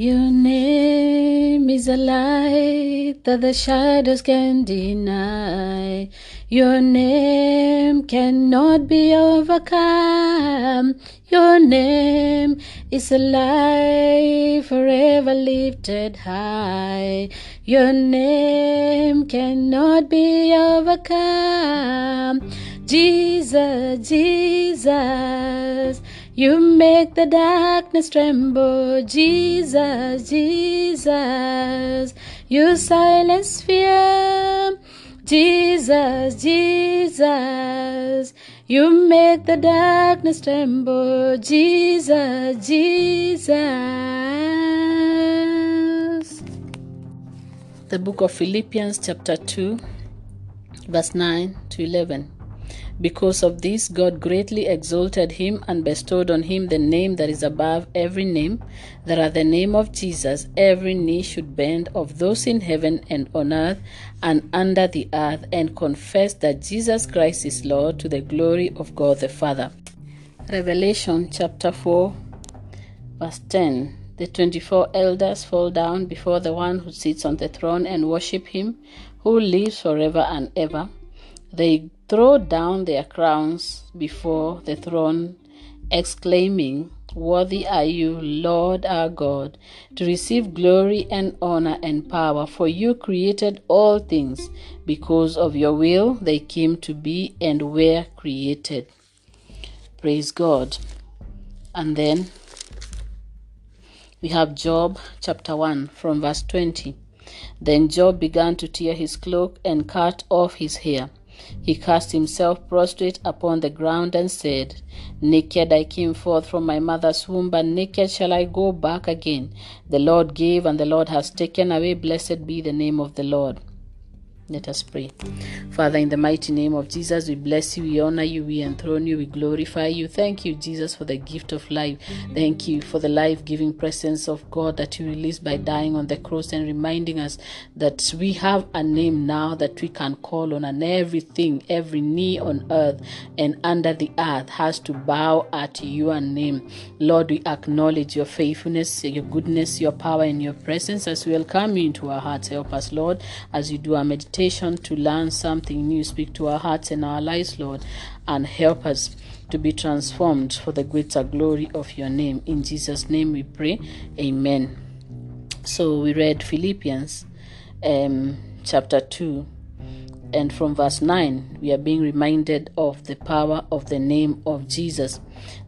Your name is a light that the shadows can deny. Your name cannot be overcome. Your name is a light forever lifted high. Your name cannot be overcome. Jesus, Jesus. You make the darkness tremble, Jesus, Jesus. You silence fear, Jesus, Jesus. You make the darkness tremble, Jesus, Jesus. The book of Philippians, chapter 2, verse 9 to 11. Because of this, God greatly exalted him and bestowed on him the name that is above every name, that at the name of Jesus every knee should bend of those in heaven and on earth and under the earth, and confess that Jesus Christ is Lord to the glory of God the Father. Revelation chapter 4, verse 10. The 24 elders fall down before the one who sits on the throne and worship him, who lives forever and ever. They throw down their crowns before the throne, exclaiming, Worthy are you, Lord our God, to receive glory and honor and power, for you created all things. Because of your will, they came to be and were created. Praise God. And then we have Job chapter 1 from verse 20. Then Job began to tear his cloak and cut off his hair. He cast himself prostrate upon the ground and said, Naked I came forth from my mother's womb, and naked shall I go back again. The Lord gave, and the Lord has taken away. Blessed be the name of the Lord. Let us pray. Father, in the mighty name of Jesus, we bless you, we honor you, we enthrone you, we glorify you. Thank you, Jesus, for the gift of life. Thank you for the life giving presence of God that you released by dying on the cross and reminding us that we have a name now that we can call on, and everything, every knee on earth and under the earth has to bow at your name. Lord, we acknowledge your faithfulness, your goodness, your power, and your presence as we welcome you into our hearts. Help us, Lord, as you do our meditation to learn something new. Speak to our hearts and our lives, Lord, and help us to be transformed for the greater glory of your name. In Jesus' name we pray. Amen. So we read Philippians um, chapter 2, and from verse 9, we are being reminded of the power of the name of Jesus.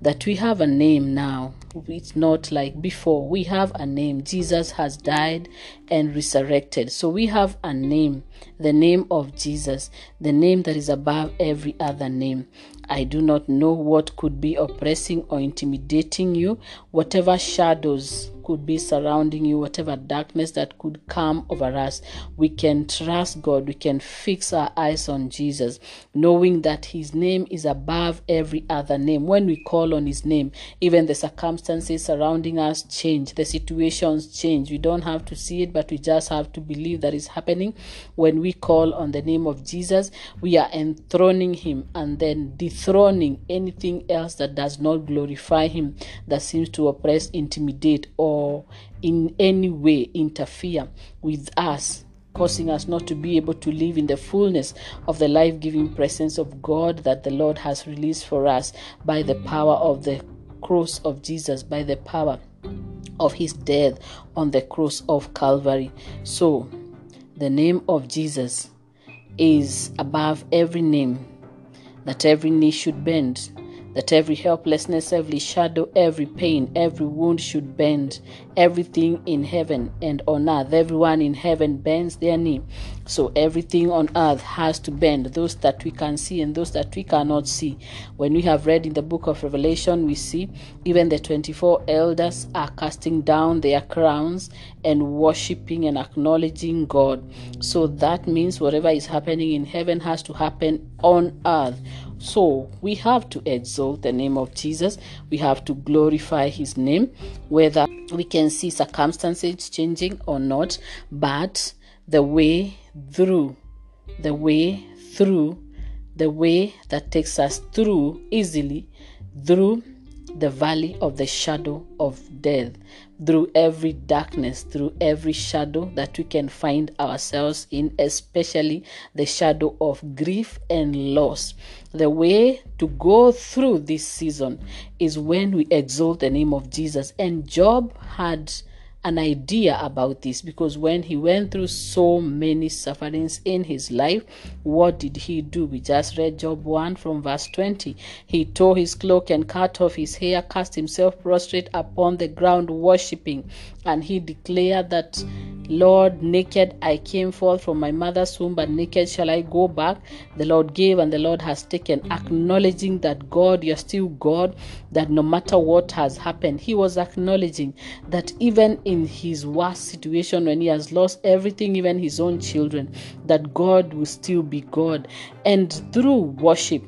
That we have a name now. It's not like before. We have a name. Jesus has died and resurrected. So we have a name, the name of Jesus, the name that is above every other name. I do not know what could be oppressing or intimidating you, whatever shadows could be surrounding you, whatever darkness that could come over us, we can trust God. We can fix our eyes on Jesus, knowing that His name is above every other name. When we call on His name, even the circumstances surrounding us change, the situations change. We don't have to see it, but we just have to believe that is happening. When we call on the name of Jesus, we are enthroning Him and then dethroning anything else that does not glorify Him, that seems to oppress, intimidate, or in any way interfere with us causing us not to be able to live in the fullness of the life giving presence of God that the Lord has released for us by the power of the cross of Jesus, by the power of his death on the cross of Calvary. So, the name of Jesus is above every name, that every knee should bend that every helplessness, every shadow, every pain, every wound should bend. Everything in heaven and on earth, everyone in heaven bends their knee. So everything on earth has to bend, those that we can see and those that we cannot see. When we have read in the book of Revelation, we see even the 24 elders are casting down their crowns and worshiping and acknowledging God. So that means whatever is happening in heaven has to happen on earth. So we have to exalt the name of Jesus. We have to glorify his name, whether we can see circumstances changing or not, but the way through, the way through, the way that takes us through easily, through the valley of the shadow of death, through every darkness, through every shadow that we can find ourselves in, especially the shadow of grief and loss. The way to go through this season is when we exalt the name of Jesus. And Job had an idea about this because when he went through so many sufferings in his life, what did he do? We just read Job 1 from verse 20. He tore his cloak and cut off his hair, cast himself prostrate upon the ground, worshipping, and he declared that, Lord, naked I came forth from my mother's womb, but naked shall I go back. The Lord gave and the Lord has taken, acknowledging that God, you're still God, that no matter what has happened, he was acknowledging that even in his worst situation when he has lost everything, even his own children, that God will still be God. And through worship,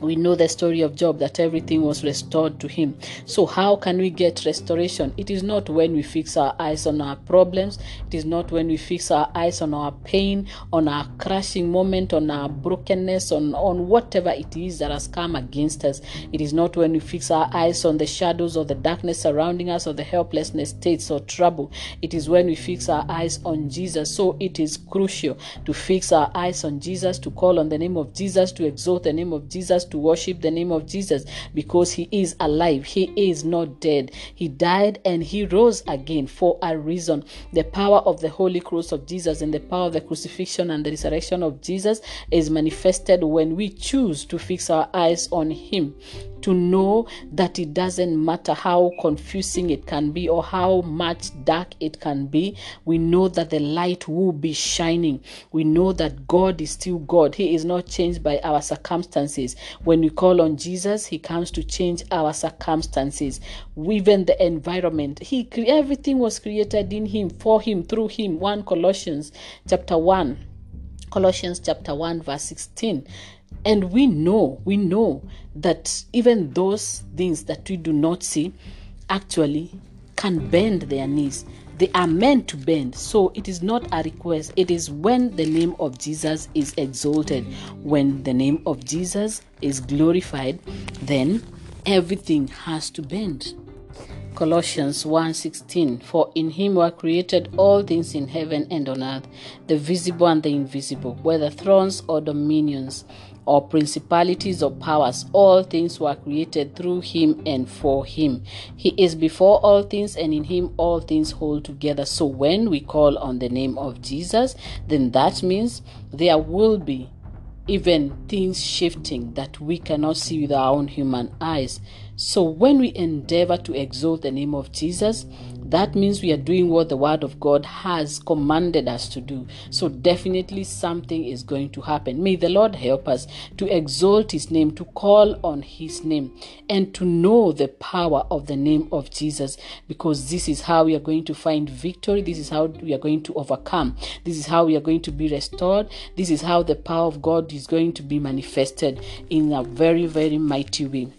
we know the story of Job that everything was restored to him. So, how can we get restoration? It is not when we fix our eyes on our problems, it is not when we fix our eyes on our pain, on our crashing moment, on our brokenness, on, on whatever it is that has come against us. It is not when we fix our eyes on the shadows or the darkness surrounding us or the helplessness states or trouble. It is when we fix our eyes on Jesus. So, it is crucial to fix our eyes on Jesus, to call on the name of Jesus, to exalt the name of Jesus to worship the name of Jesus because he is alive. He is not dead. He died and he rose again for a reason. The power of the Holy Cross of Jesus and the power of the crucifixion and the resurrection of Jesus is manifested when we choose to fix our eyes on him to know that it doesn't matter how confusing it can be or how much dark it can be. We know that the light will be shining. We know that God is still God. He is not changed by our circumstances. When we call on Jesus, He comes to change our circumstances, even the environment. He everything was created in Him, for Him, through Him. 1 Colossians chapter 1. Colossians chapter 1 verse 16 and we know, we know that even those things that we do not see actually can bend their knees. They are meant to bend. So it is not a request. It is when the name of Jesus is exalted, when the name of Jesus is glorified, then everything has to bend. Colossians 1:16 For in him were created all things in heaven and on earth the visible and the invisible whether thrones or dominions or principalities or powers all things were created through him and for him he is before all things and in him all things hold together so when we call on the name of Jesus then that means there will be even things shifting that we cannot see with our own human eyes. So, when we endeavor to exalt the name of Jesus, that means we are doing what the Word of God has commanded us to do. So, definitely something is going to happen. May the Lord help us to exalt His name, to call on His name, and to know the power of the name of Jesus, because this is how we are going to find victory. This is how we are going to overcome. This is how we are going to be restored. This is how the power of God is going to be manifested in a very, very mighty way.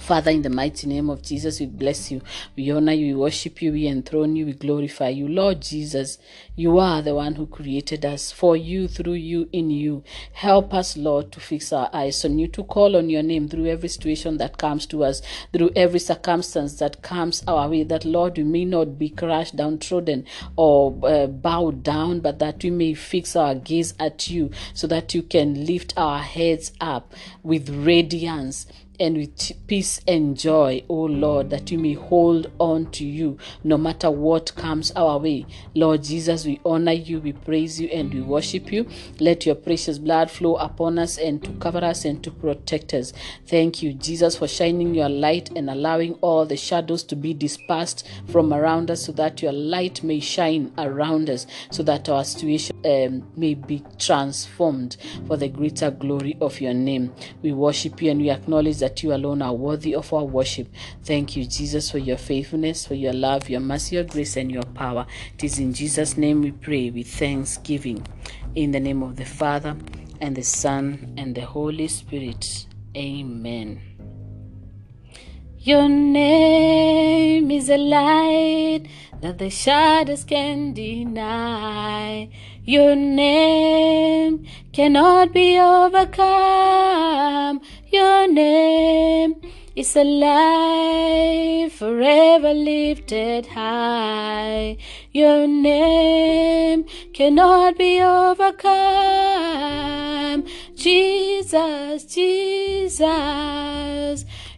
Father, in the mighty name of Jesus, we bless you. We honor you. We worship you. We enthrone you. We glorify you. Lord Jesus, you are the one who created us for you, through you, in you. Help us, Lord, to fix our eyes on you, to call on your name through every situation that comes to us, through every circumstance that comes our way, that, Lord, we may not be crushed, downtrodden, or uh, bowed down, but that we may fix our gaze at you so that you can lift our heads up with radiance and with peace and joy, O Lord, that we may hold on to you no matter what comes our way. Lord Jesus, we honor you, we praise you, and we worship you. Let your precious blood flow upon us and to cover us and to protect us. Thank you, Jesus, for shining your light and allowing all the shadows to be dispersed from around us so that your light may shine around us, so that our situation um, may be transformed for the greater glory of your name. We worship you and we acknowledge that you alone are worthy of our worship. Thank you, Jesus, for your faithfulness, for your love, your mercy, your grace, and your power. It is in Jesus' name we pray with thanksgiving. In the name of the Father, and the Son, and the Holy Spirit. Amen. Your name is a light that the shadows can deny. Your name cannot be overcome. Your name is alive, forever lifted high. Your name cannot be overcome. Jesus, Jesus.